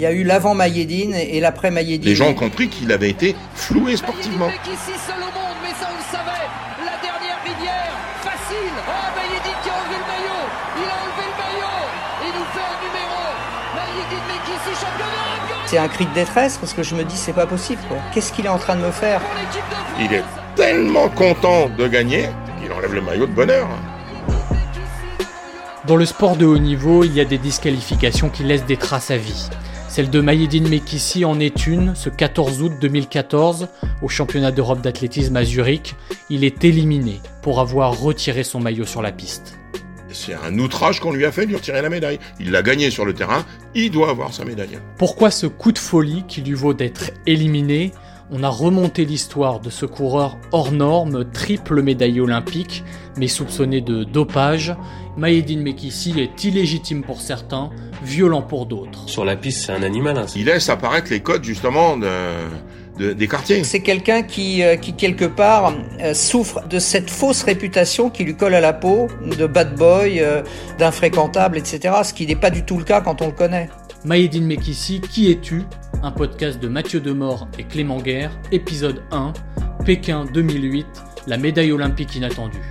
Il y a eu l'avant Mayedine et l'après Mayedine. Les gens ont compris qu'il avait été floué sportivement. ici seul au monde, mais ça on le savait. La dernière rivière, facile. Oh, Mayedine qui a enlevé le maillot. Il a enlevé le maillot. Il nous fait un numéro. Mayedine Mekissi, championnat. C'est un cri de détresse parce que je me dis c'est pas possible quoi. Qu'est-ce qu'il est en train de me faire de. Il est tellement content de gagner qu'il enlève le maillot de bonheur. Dans le sport de haut niveau, il y a des disqualifications qui laissent des traces à vie. Celle de Mayedine Mekissi en est une, ce 14 août 2014, au championnat d'Europe d'athlétisme à Zurich, il est éliminé pour avoir retiré son maillot sur la piste. C'est un outrage qu'on lui a fait de lui retirer la médaille. Il l'a gagné sur le terrain, il doit avoir sa médaille. Pourquoi ce coup de folie qui lui vaut d'être éliminé? On a remonté l'histoire de ce coureur hors norme, triple médaille olympique, mais soupçonné de dopage. Mayedine Mekissi est illégitime pour certains, violent pour d'autres. Sur la piste, c'est un animal. hein. Il laisse apparaître les codes justement de, de- des quartiers. C'est quelqu'un qui, euh, qui quelque part euh, souffre de cette fausse réputation qui lui colle à la peau, de bad boy, euh, d'infréquentable, etc. Ce qui n'est pas du tout le cas quand on le connaît. Mayedine Mekissi, qui es-tu? Un podcast de Mathieu Demort et Clément Guerre, épisode 1, Pékin 2008, la médaille olympique inattendue.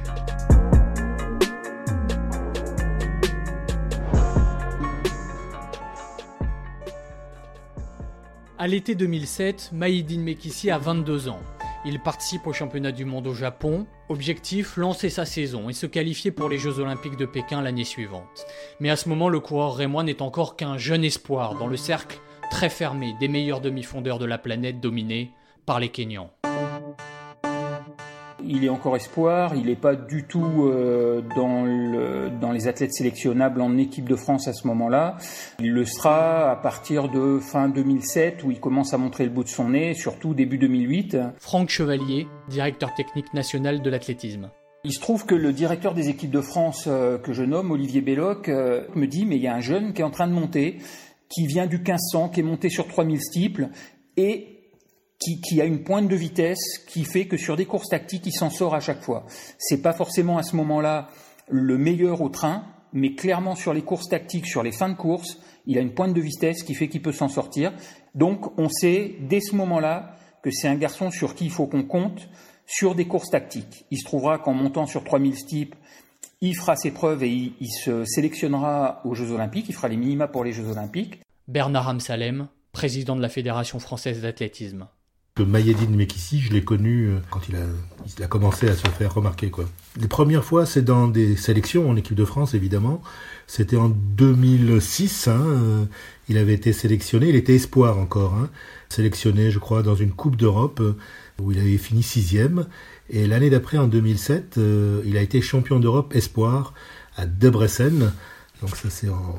L'été 2007, Mayedine Mekissi a 22 ans. Il participe au championnat du monde au Japon. Objectif, lancer sa saison et se qualifier pour les Jeux olympiques de Pékin l'année suivante. Mais à ce moment, le coureur rémois n'est encore qu'un jeune espoir dans le cercle très fermé des meilleurs demi-fondeurs de la planète dominé par les Kenyans. Il est encore espoir, il n'est pas du tout euh, dans, le- dans les athlètes sélectionnables en équipe de France à ce moment-là. Il le sera à partir de fin 2007 où il commence à montrer le bout de son nez, surtout début 2008. Franck Chevalier, directeur technique national de l'athlétisme. Il se trouve que le directeur des équipes de France euh, que je nomme, Olivier Belloc, euh, me dit mais il y a un jeune qui est en train de monter, qui vient du 1500, qui est monté sur 3000 steeples et qui, qui a une pointe de vitesse qui fait que sur des courses tactiques, il s'en sort à chaque fois. C'est pas forcément à ce moment-là le meilleur au train, mais clairement sur les courses tactiques, sur les fins de course, il a une pointe de vitesse qui fait qu'il peut s'en sortir. Donc on sait dès ce moment-là que c'est un garçon sur qui il faut qu'on compte sur des courses tactiques. Il se trouvera qu'en montant sur 3000 steeples, il fera ses preuves et il, il se sélectionnera aux Jeux Olympiques, il fera les minima pour les Jeux Olympiques. Bernard Amsalem, président de la Fédération française d'athlétisme. Mayedine Mekissi, je l'ai connu euh, quand il a, commencé à se faire remarquer. Les premières fois, c'est dans des sélections en équipe de France, évidemment. C'était en 2006. Hein, euh, il avait été sélectionné, il était espoir encore. Hein, sélectionné, je crois, dans une Coupe d'Europe euh, où il avait fini sixième. Et l'année d'après, en 2007, euh, il a été champion d'Europe espoir à Debrecen. Donc ça, c'est en,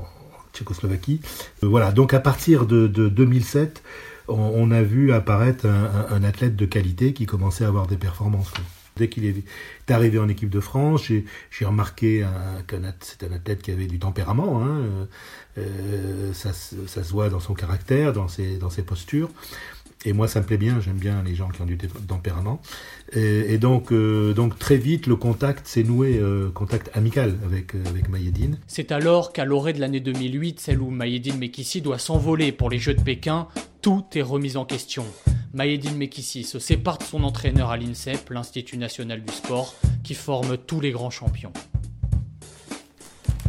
Tchécoslovaquie. Voilà, donc à partir de 2007, on, a vu apparaître un, un- athlète de qualité qui commençait à avoir des performances. Dès qu'il est arrivé en équipe de France, j'ai remarqué un- qu'un c'est un athlète qui avait du tempérament. Hein, euh, euh, ça, ça se voit dans son caractère, dans ses, dans ses postures. Et moi, ça me plaît bien. J'aime bien les gens qui ont du tempérament. Et, et donc, euh, donc très vite, le contact s'est noué, euh, contact amical avec euh, avec Mayedine. C'est alors qu'à l'orée de l'année 2008, celle où Mayedine Mekissi doit s'envoler pour les Jeux de Pékin, tout est remis en question. Mayedine Mekissi se sépare de son entraîneur à l'INSEP, l'Institut national du sport, qui forme tous les grands champions.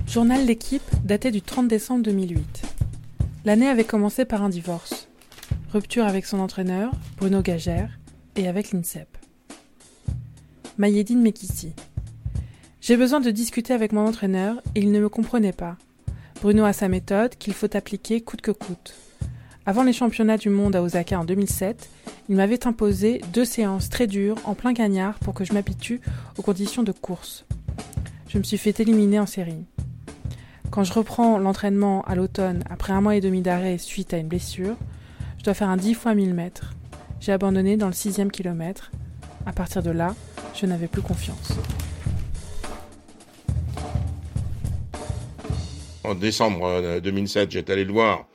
Journal L'équipe daté du 30 décembre 2008. L'année avait commencé par un divorce. Rupture avec son entraîneur, Bruno Gagère, et avec l'INSEP. Mayedine Mekissi. J'ai besoin de discuter avec mon entraîneur et il ne me comprenait pas. Bruno a sa méthode qu'il faut appliquer coûte que coûte. Avant les championnats du monde à Osaka en 2007, il m'avait imposé deux séances très dures en plein gagnard pour que je m'habitue aux conditions de course. Je me suis fait éliminer en série. Quand je reprends l'entraînement à l'automne après un mois et demi d'arrêt suite à une blessure, je dois faire un 10 fois 1000 mètres. J'ai abandonné dans le sixième kilomètre. À partir de là, je n'avais plus confiance. En décembre euh, 2007, j'étais allé le voir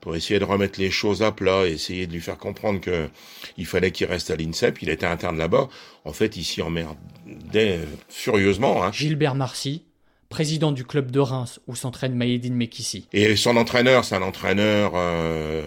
pour essayer de remettre les choses à plat, essayer de lui faire comprendre que il fallait qu'il reste à l'INSEP. Il était interne là-bas. En fait, il s'y emmerdait furieusement. Hein. Gilbert Marcy, président du club de Reims où s'entraîne Maïdine Mekissi. Et son entraîneur, c'est un entraîneur euh,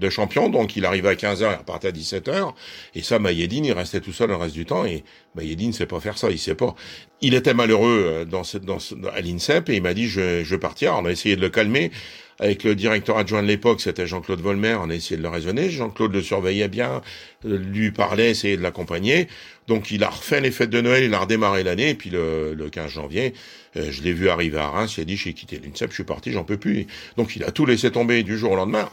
de champion, donc il arrivait à 15h, il repartait à 17h. Et ça, Maïdine, il restait tout seul le reste du temps. Et Maïdine ne sait pas faire ça, il sait pas. Il était malheureux euh, dans, cette, dans, à l'INSEP et il m'a dit, je, je vais partir. On a essayé de le calmer avec le directeur adjoint de l'époque, c'était Jean-Claude Volmer, on a essayé de le raisonner. Jean-Claude le surveillait bien, euh, lui parlait, essayait de l'accompagner. Donc il a refait les fêtes de Noël, il a redémarré l'année, et puis le, 15 janvier, euh, je l'ai vu arriver à Reims, il a dit j'ai quitté l'INSEP, je suis parti, j'en peux plus. Donc il a tout laissé tomber du jour au lendemain,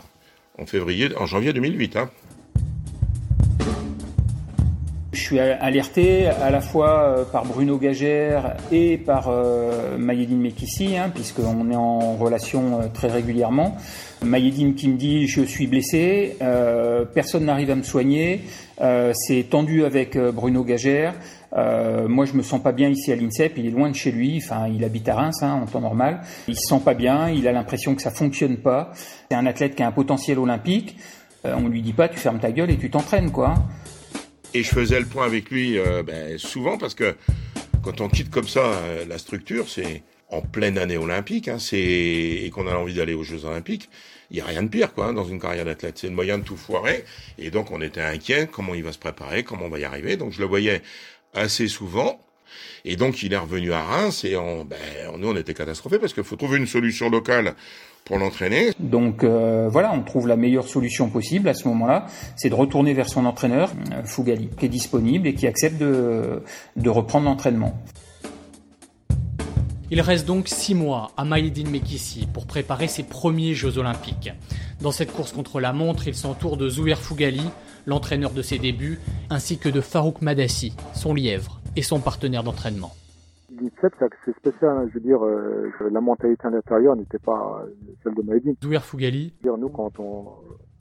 en février, en janvier 2008. Hein. Je suis alerté à la fois euh, par Bruno Gagère et par euh, Mayedine Mekissi, hein, puisqu'on est en relation euh, très régulièrement. Mayedine qui me dit je suis blessé, personne n'arrive à me soigner, c'est tendu avec Bruno Gagère. Moi, je me sens pas bien ici à l'INSEP. Il est loin de chez lui. Enfin, il habite à Reims hein, en temps normal. Il se sent pas bien. Il a l'impression que ça fonctionne pas. C'est un athlète qui a un potentiel olympique. On lui dit pas, tu fermes ta gueule et tu t'entraînes, quoi. Et je faisais le point avec lui euh, ben, souvent parce que quand on quitte comme ça euh, la structure, c'est en pleine année olympique, hein, c'est et qu'on a envie d'aller aux Jeux olympiques, il y a rien de pire quoi hein, dans une carrière d'athlète. C'est le moyen de tout foirer. Et donc on était inquiet comment il va se préparer, comment on va y arriver. Donc je le voyais assez souvent. Et donc il est revenu à Reims et on, ben, nous on était catastrophés parce qu'il faut trouver une solution locale pour l'entraîner. Donc euh, voilà, on trouve la meilleure solution possible à ce moment-là, c'est de retourner vers son entraîneur, euh, Fougali, qui est disponible et qui accepte de, de reprendre l'entraînement. Il reste donc six mois à Maïdine Mekissi pour préparer ses premiers Jeux Olympiques. Dans cette course contre la montre, il s'entoure de Zouir Fougali, l'entraîneur de ses débuts, ainsi que de Farouk Madassi, son lièvre et son partenaire d'entraînement. L'INSEP, c'est spécial. Hein. Je veux dire, euh, la mentalité à l'intérieur n'était pas celle de Maïdine. Douir Fougali. Dire, nous, quand on,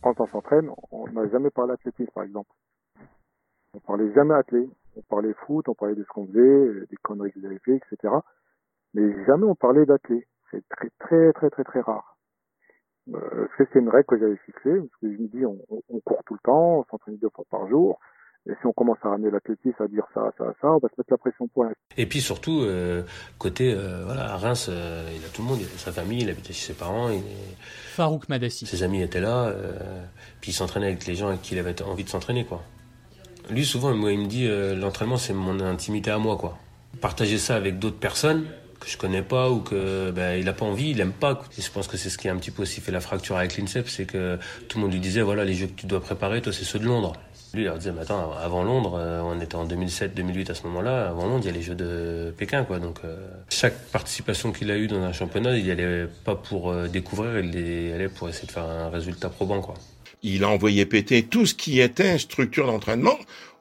quand on s'entraîne, on n'a jamais parlé athlétisme, par exemple. On parlait jamais athlé. On parlait foot, on parlait de ce qu'on faisait, des conneries qu'ils avaient fait, etc. Mais jamais on parlait d'athlé. C'est très, très, très, très, très rare. Euh, c'est une règle que j'avais fixée, parce que je me dis, on, on court tout le temps, on s'entraîne deux fois par jour. Et si on commence à ramener l'athlétisme, à dire ça, ça, ça, on va se mettre la pression pour. Et puis surtout, euh, côté, euh, voilà, à Reims, euh, il a tout le monde, il a sa famille, il habitait chez ses parents. Il Farouk Madassi. Ses amis étaient là, euh, puis il s'entraînait avec les gens avec qui il avait envie de s'entraîner, quoi. Lui, souvent, moi, il me dit, euh, l'entraînement, c'est mon intimité à moi, quoi. Partager ça avec d'autres personnes que je connais pas ou que ben, il a pas envie, il aime pas. Et je pense que c'est ce qui a un petit peu aussi fait la fracture avec l'INSEP, c'est que tout le monde lui disait, voilà, les jeux que tu dois préparer, toi, c'est ceux de Londres. Lui, il leur disait, attends, avant Londres, euh, on était en 2007-2008 à ce moment-là, avant Londres, il y a les Jeux de Pékin, quoi. Donc, euh, chaque participation qu'il a eue dans un championnat, il y allait pas pour euh, découvrir, il allait pour essayer de faire un résultat probant, quoi. Il a envoyé péter tout ce qui était structure d'entraînement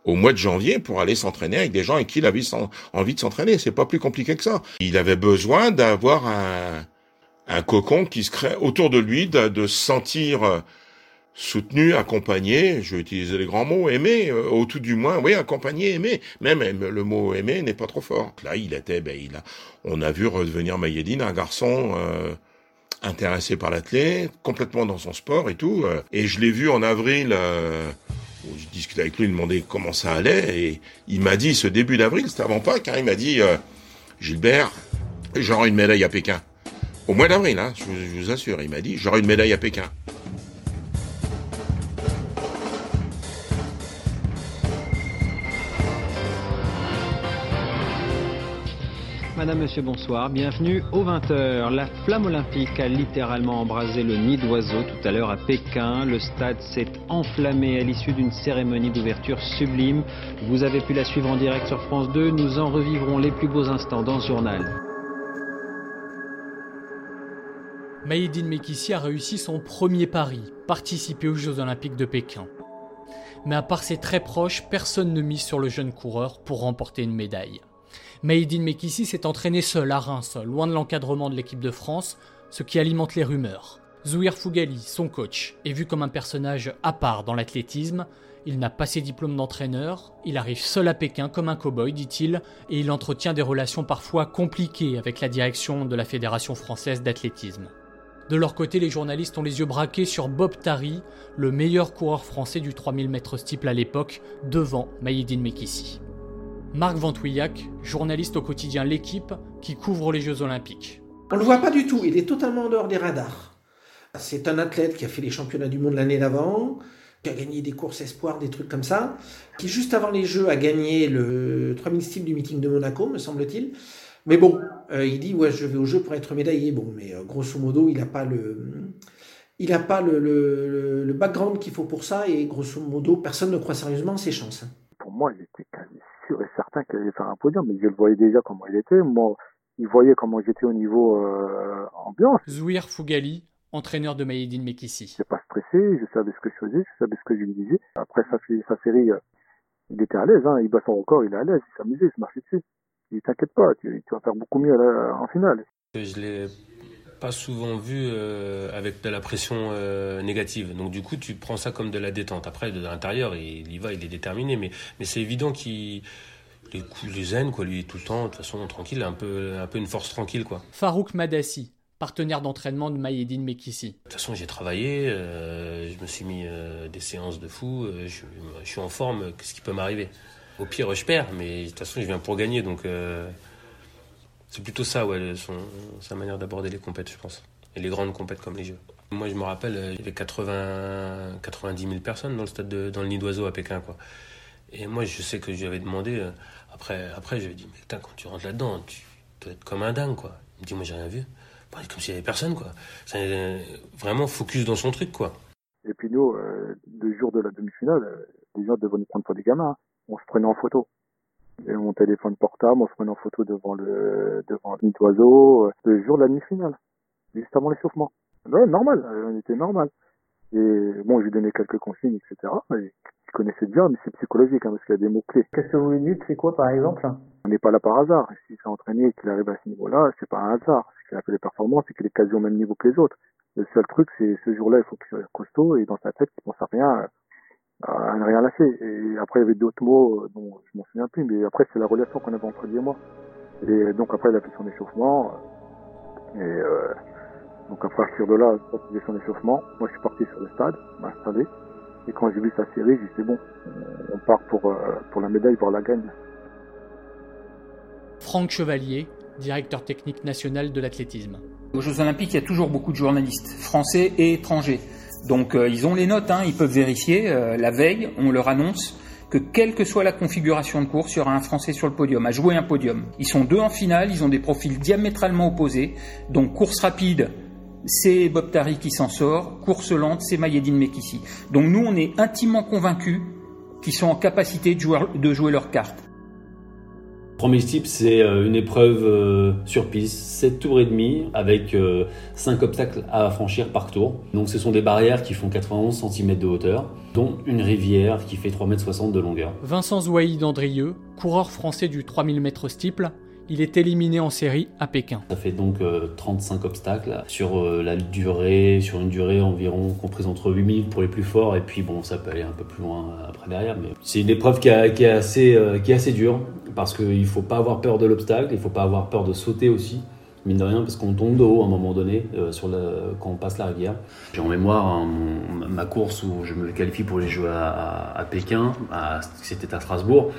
au mois de janvier pour aller s'entraîner avec des gens avec qui il avait envie de s'entraîner. C'est pas plus compliqué que ça. Il avait besoin d'avoir un, un cocon qui se crée autour de lui, de, de se sentir soutenu, accompagné, je vais utiliser les grands mots, aimé, euh, au tout du moins, oui, accompagné, aimé. Même le mot aimé n'est pas trop fort. Là, il était, ben, il a, on a vu redevenir Mayedine un garçon euh, intéressé par l'athlète, complètement dans son sport et tout. Euh. et je l'ai vu en avril. Euh, je discutais avec lui, il demandait comment ça allait, et il m'a dit ce début d'avril, c'était avant Pâques, hein, il m'a dit Gilbert, j'aurai une médaille à Pékin. Au mois d'avril, hein, je vous assure, il m'a dit j'aurai une médaille à Pékin. Madame, Monsieur, bonsoir. Bienvenue au 20h. La flamme olympique a littéralement embrasé le nid d'oiseau tout à l'heure à Pékin. Le stade s'est enflammé à l'issue d'une cérémonie d'ouverture sublime. Vous avez pu la suivre en direct sur France 2. Nous en revivrons les plus beaux instants dans ce journal. Maïdine Mekissi a réussi son premier pari, participer aux Jeux Olympiques de Pékin. Mais à part ses très proches, personne ne mise sur le jeune coureur pour remporter une médaille. Maïdine Mekissi s'est entraîné seul à Reims, loin de l'encadrement de l'équipe de France, ce qui alimente les rumeurs. Zouir Fougali, son coach, est vu comme un personnage à part dans l'athlétisme. Il n'a pas ses diplômes d'entraîneur, il arrive seul à Pékin comme un cow-boy, dit-il, et il entretient des relations parfois compliquées avec la direction de la Fédération française d'athlétisme. De leur côté, les journalistes ont les yeux braqués sur Bob Tari, le meilleur coureur français du 3000 mètres steeple à l'époque, devant Maïdine Mekissi. Marc Ventouillac, journaliste au quotidien L'équipe, qui couvre les Jeux Olympiques. On ne le voit pas du tout, il est totalement en dehors des radars. C'est un athlète qui a fait les championnats du monde l'année d'avant, qui a gagné des courses espoirs, des trucs comme ça, qui juste avant les Jeux a gagné le 3000 style du meeting de Monaco, me semble-t-il. Mais bon, euh, il dit ouais, je vais au jeu pour être médaillé. Bon, mais euh, grosso modo, il n'a pas le, il n'a pas le, le, le background qu'il faut pour ça et grosso modo, personne ne croit sérieusement à ses chances. Pour moi, j'étais quasi sûr et certain qu'il allait faire un podium, mais je le voyais déjà comment il était. Moi, il voyait comment j'étais au niveau euh, ambiance. Zouir Fougali, entraîneur de Maïdine Mekissi. Je pas stressé, je savais ce que je faisais, je savais ce que je lui disais. Après sa, sa série, il était à l'aise, hein, il bat son record, il est à l'aise, il s'amusait, il se marchait dessus il t'inquiète pas, tu, tu, vas faire beaucoup mieux en finale. Je l'ai pas souvent vu euh, avec de la pression euh, négative. Donc du coup, tu prends ça comme de la détente. Après, de l'intérieur, il y va, il est déterminé, mais, mais c'est évident qu'il les coups, les zen, quoi, lui, tout le temps, de toute façon, tranquille, un peu, un peu une force tranquille, quoi. Farouk Madassi, partenaire d'entraînement de Maïedine Mekissi. De toute façon, j'ai travaillé, euh, je me suis mis euh, des séances de fou, euh, je, je, suis en forme, qu'est-ce qui peut m'arriver? Au pire, je perds, mais de toute façon, je viens pour gagner, donc c'est plutôt ça, ouais, son, sa manière d'aborder les compètes, je pense. Et les grandes compètes comme les Jeux. Moi, je me rappelle, il y avait 80, 90 000 personnes dans le stade de, dans le nid d'oiseau à Pékin, quoi. Et moi, je sais que je lui avais demandé, après, après je lui ai dit, mais putain, quand tu rentres là-dedans, tu dois être comme un dingue, quoi. Il me dit, moi, j'ai rien vu comme s'il n'y avait personne, quoi. C'est vraiment focus dans son truc, quoi. Et puis nous, euh, le jour de la demi-finale, euh, les gens devaient nous prendre pour des gamins. Hein. On se prenait en photo. Et mon téléphone portable, on se prenait en photo devant le devant le nid d'oiseau, euh, le jour de la demi-finale, juste avant l'échauffement. Ouais, normal, on était normal. Et bon, je lui donnais quelques consignes, etc. Et je connaissais bien, mais c'est psychologique, hein, parce qu'il y a des mots-clés. Qu'est-ce que vous lui dites C'est quoi, par exemple? On n'est pas là par hasard. S'il s'est entraîné et qu'il arrive à ce niveau-là, c'est pas un hasard. C'est qu'il a fait les performances et qu'il est quasi au même niveau que les autres. Le seul truc, c'est ce jour-là, il faut qu'il soit costaud et dans sa tête, qu'il pense à rien, à ne rien lâcher. Et après, il y avait d'autres mots dont je m'en souviens plus, mais après, c'est la relation qu'on avait entre lui et moi. Et donc après, il a fait son échauffement. Et euh, donc à partir de là, il a fait son échauffement, moi je suis parti sur le stade, m'installer. Et quand j'ai vu sa série, j'ai dit c'est bon, on part pour, euh, pour la médaille, pour la gagne. Franck Chevalier, directeur technique national de l'athlétisme. Aux Jeux Olympiques, il y a toujours beaucoup de journalistes, français et étrangers. Donc euh, ils ont les notes, hein, ils peuvent vérifier. Euh, la veille, on leur annonce que quelle que soit la configuration de course, il y aura un Français sur le podium, à jouer un podium. Ils sont deux en finale, ils ont des profils diamétralement opposés. Donc course rapide, c'est Bob Tari qui s'en sort, course lente, c'est Mayedine Mekissi. Donc nous, on est intimement convaincus qu'ils sont en capacité de jouer, de jouer leur carte. 3000 steeple, c'est une épreuve sur piste, 7 tours et demi, avec 5 obstacles à franchir par tour. Donc ce sont des barrières qui font 91 cm de hauteur, dont une rivière qui fait 3,60 m de longueur. Vincent Zouaï d'Andrieux, coureur français du 3000 m steeple, il est éliminé en série à Pékin. Ça fait donc euh, 35 obstacles sur euh, la durée, sur une durée environ comprise entre 8 minutes pour les plus forts et puis bon ça peut aller un peu plus loin après derrière. Mais c'est une épreuve qui, a, est assez, euh, qui est assez dure parce qu'il ne faut pas avoir peur de l'obstacle, il ne faut pas avoir peur de sauter aussi. Mine de rien, parce qu'on tombe de haut à un moment donné euh, sur quand on passe la rivière. J'ai en mémoire hein, ma course où je me qualifie pour les Jeux à, à Pékin, c'était à Strasbourg.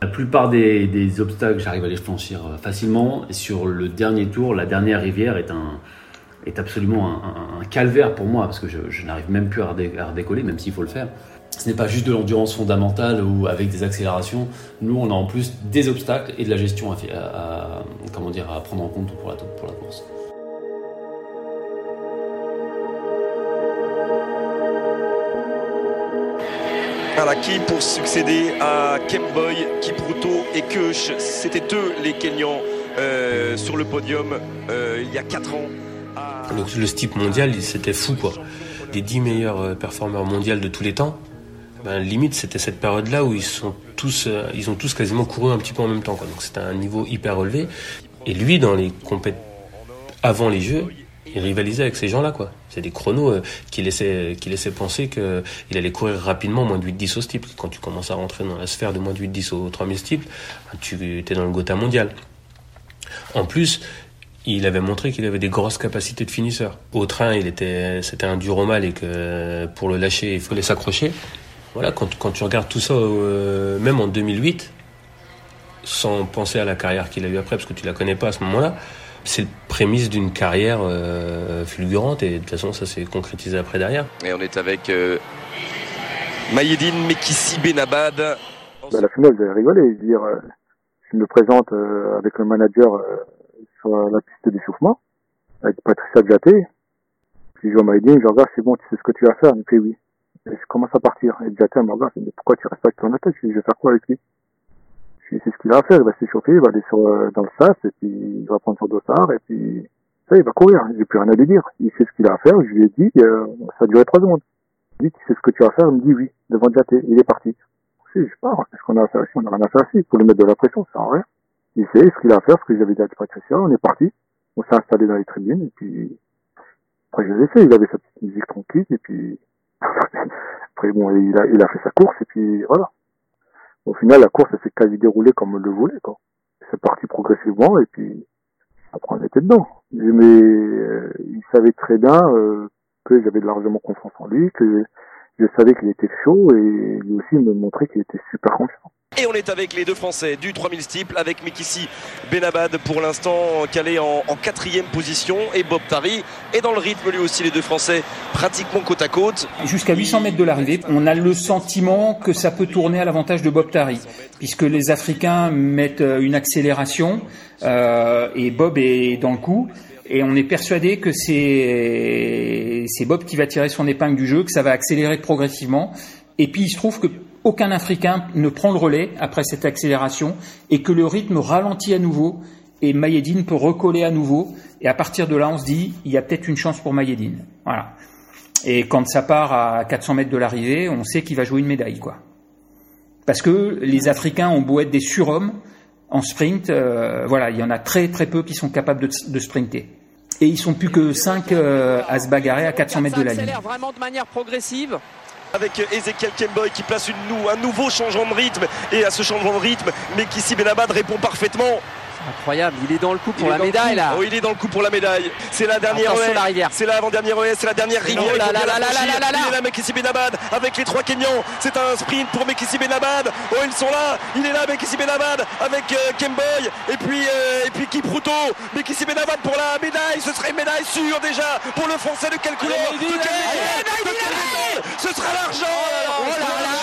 La plupart des, obstacles, j'arrive à les franchir facilement. Et sur le dernier tour, la dernière rivière est, absolument un, calvaire pour moi, parce que je, n'arrive même plus à, redé, à redécoller, même s'il faut le faire. Ce n'est pas juste de l'endurance fondamentale ou avec des accélérations. Nous, on a en plus des obstacles et de la gestion à, prendre en compte pour la course. Voilà, qui pour succéder à Kemboy, Kipruto et Keuch. C'était eux les Kenyans euh, sur le podium euh, il y a 4 ans. À... Le, steep mondial, c'était fou quoi. Les 10 meilleurs performeurs mondiaux de tous les temps, ben, limite c'était cette période-là où ils sont tous, euh, ils ont tous quasiment couru un petit peu en même temps. Quoi. Donc c'était un niveau hyper relevé. Et lui, dans les compétitions avant les Jeux, il rivalisait avec ces gens-là, quoi. C'est des chronos euh, qui laissaient, qui laissaient penser qu'il allait courir rapidement moins de 8-10 au steeple. Quand tu commences à rentrer dans la sphère de moins de 8-10 au 3000 steeple, tu es dans le Gotha mondial. En plus, il avait montré qu'il avait des grosses capacités de finisseur. Au train, il était, c'était un dur au mal et que pour le lâcher, il fallait s'accrocher. Voilà, quand, tu regardes tout ça, euh, même en 2008, sans penser à la carrière qu'il a eu après, parce que tu la connais pas à ce moment-là. C'est le prémisse d'une carrière euh, fulgurante et de toute façon ça s'est concrétisé après derrière. Et on est avec euh, Mayedine Mekissi Benabad. Bah, la finale, j'ai rigolé. Dire, euh, je me présente euh, avec le manager euh, sur la piste d'échauffement, avec Patricia Diaté. Puis je vois Mayedine, je regarde, c'est bon, tu sais ce que tu vas faire? Il me fait oui. Et je commence à partir. Et Diaté, elle me regarde, dit, pourquoi tu restes pas avec ton dis, je vais faire quoi avec lui? Dis, c'est ce qu'il a à faire. Il va s'échauffer, il va aller sur, euh, dans le sas, et puis il va prendre son dossard, et puis ça, il va courir. J'ai plus rien à lui dire. Il sait ce qu'il a à faire. Je lui ai dit, euh, ça a duré trois secondes. Ai dit, tu sais ce que tu vas faire? Il me dit oui, devant Diaté. Il est parti. Si, je pars. Qu'est-ce qu'on a à faire ici? On n'a rien à faire ici. Pour lui mettre de la pression, ça sert à rien. Il sait ce qu'il a à faire, ce que j'avais dit à Patricia. On est parti. On s'est installé dans les tribunes, et puis après je l'ai laissé. Il avait sa petite musique tranquille, et puis après bon, il a, il a fait sa course, et puis voilà. Au final, la course s'est quasi déroulée comme on le voulait, quoi. C'est parti progressivement, et puis après on était dedans. Mais euh, il savait très bien euh, que j'avais largement confiance en lui, que je savais qu'il était chaud, et lui aussi me montrait qu'il était super confiant. Et on est avec les deux Français du 3000 steeple, avec Mekissi Benabad pour l'instant calé en, en quatrième position et Bob Tari est dans le rythme lui aussi les deux Français pratiquement côte à côte. Jusqu'à 800 mètres de l'arrivée, on a le sentiment que ça peut tourner à l'avantage de Bob Tari, puisque les Africains mettent euh, une accélération euh, et Bob est dans le coup. Et on est persuadé que c'est Bob qui va tirer son épingle du jeu, que ça va accélérer progressivement. Et puis il se trouve que aucun Africain ne prend le relais après cette accélération et que le rythme ralentit à nouveau et Mayedine peut recoller à nouveau. Et à partir de là, on se dit, il y a peut-être une chance pour Mayedine. Voilà. Et quand ça part à 400 mètres de l'arrivée, on sait qu'il va jouer une médaille, quoi. Parce que les Africains ont beau être des surhommes en sprint, euh, voilà, il y en a très très peu qui sont capables de sprinter. Et ils sont plus que 5 euh, à se bagarrer à 400 mètres de la ligne. vraiment de manière progressive. Avec Ezekiel Kemboy qui place une, nou- un nouveau changement de rythme et à ce changement de rythme Mekissi Benabad répond parfaitement. Incroyable, il est dans le coup pour Il la médaille là. Oh, il est dans le coup pour la médaille. C'est la dernière Attention, la rivière. C'est c'est la dernière rivière. Oh là là là la là franchir. là là là. Il est là, Mekissi Benabad, avec les trois Kenyans. C'est un sprint pour Mekissi Benabad. Oh, ils sont là. Il est là, Mekissi Benabad, avec euh, Kemboy. Et puis, euh, et puis Kipruto. Mekissi Benabad pour la médaille. Ce serait une médaille sûre déjà pour le français de quelle couleur? De quelle médaille? De quelle médaille? Ce sera l'argent. Oh là là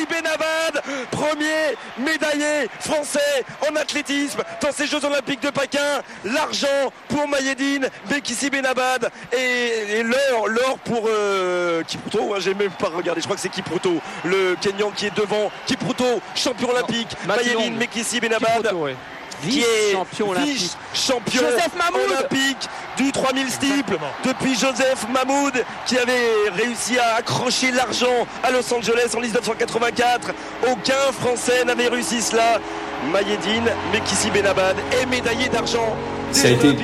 Benabad, premier médaillé français en athlétisme dans ces Jeux Olympiques de Pékin. L'argent pour Mayedine, Bekissi Benabad et, et l'or, l'or pour euh, Kipruto. hein, j'ai même pas regardé, je crois que c'est Kipruto, le Kenyan qui est devant. Kipruto, champion olympique. Mayedine, Bekissi Benabad. Kipruto, ouais. Qui est Vice-champion olympique. vice-champion Joseph Mahmoud. olympique du 3000 steeple depuis Joseph Mahmoud qui avait réussi à accrocher l'argent à Los Angeles en 1984. Aucun Français n'avait réussi cela. Mayedine, Mekissi Benabad est médaillé d'argent. Ça a été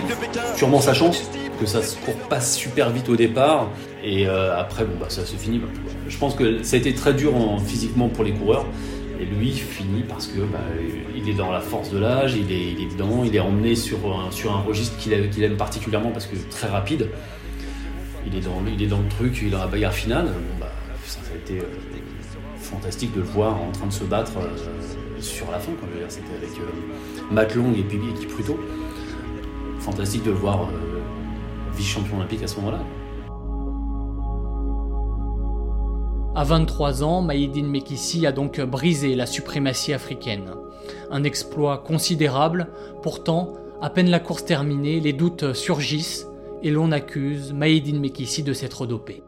sûrement sa chance, que ça se court pas super vite au départ. Et euh, après, bon, bah, ça se finit. Je pense que ça a été très dur en- physiquement pour les coureurs. Et lui finit parce que bah, il est dans la force de l'âge, il est, il est dedans, il est emmené sur un, registre qu'il aime, particulièrement parce que très rapide. Il est dans, il est dans le truc, il est dans la bagarre finale. Bon, bah, ça, a été euh, fantastique de le voir en train de se battre euh, sur la fin. C'était avec euh, Matt Long et puis et Kipruto. Fantastique de le voir euh, vice-champion olympique à ce moment-là. À 23 ans, Maïdine Mekissi a donc brisé la suprématie africaine. Un exploit considérable, pourtant, à peine la course terminée, les doutes surgissent et l'on accuse Maïdine Mekissi de s'être dopé.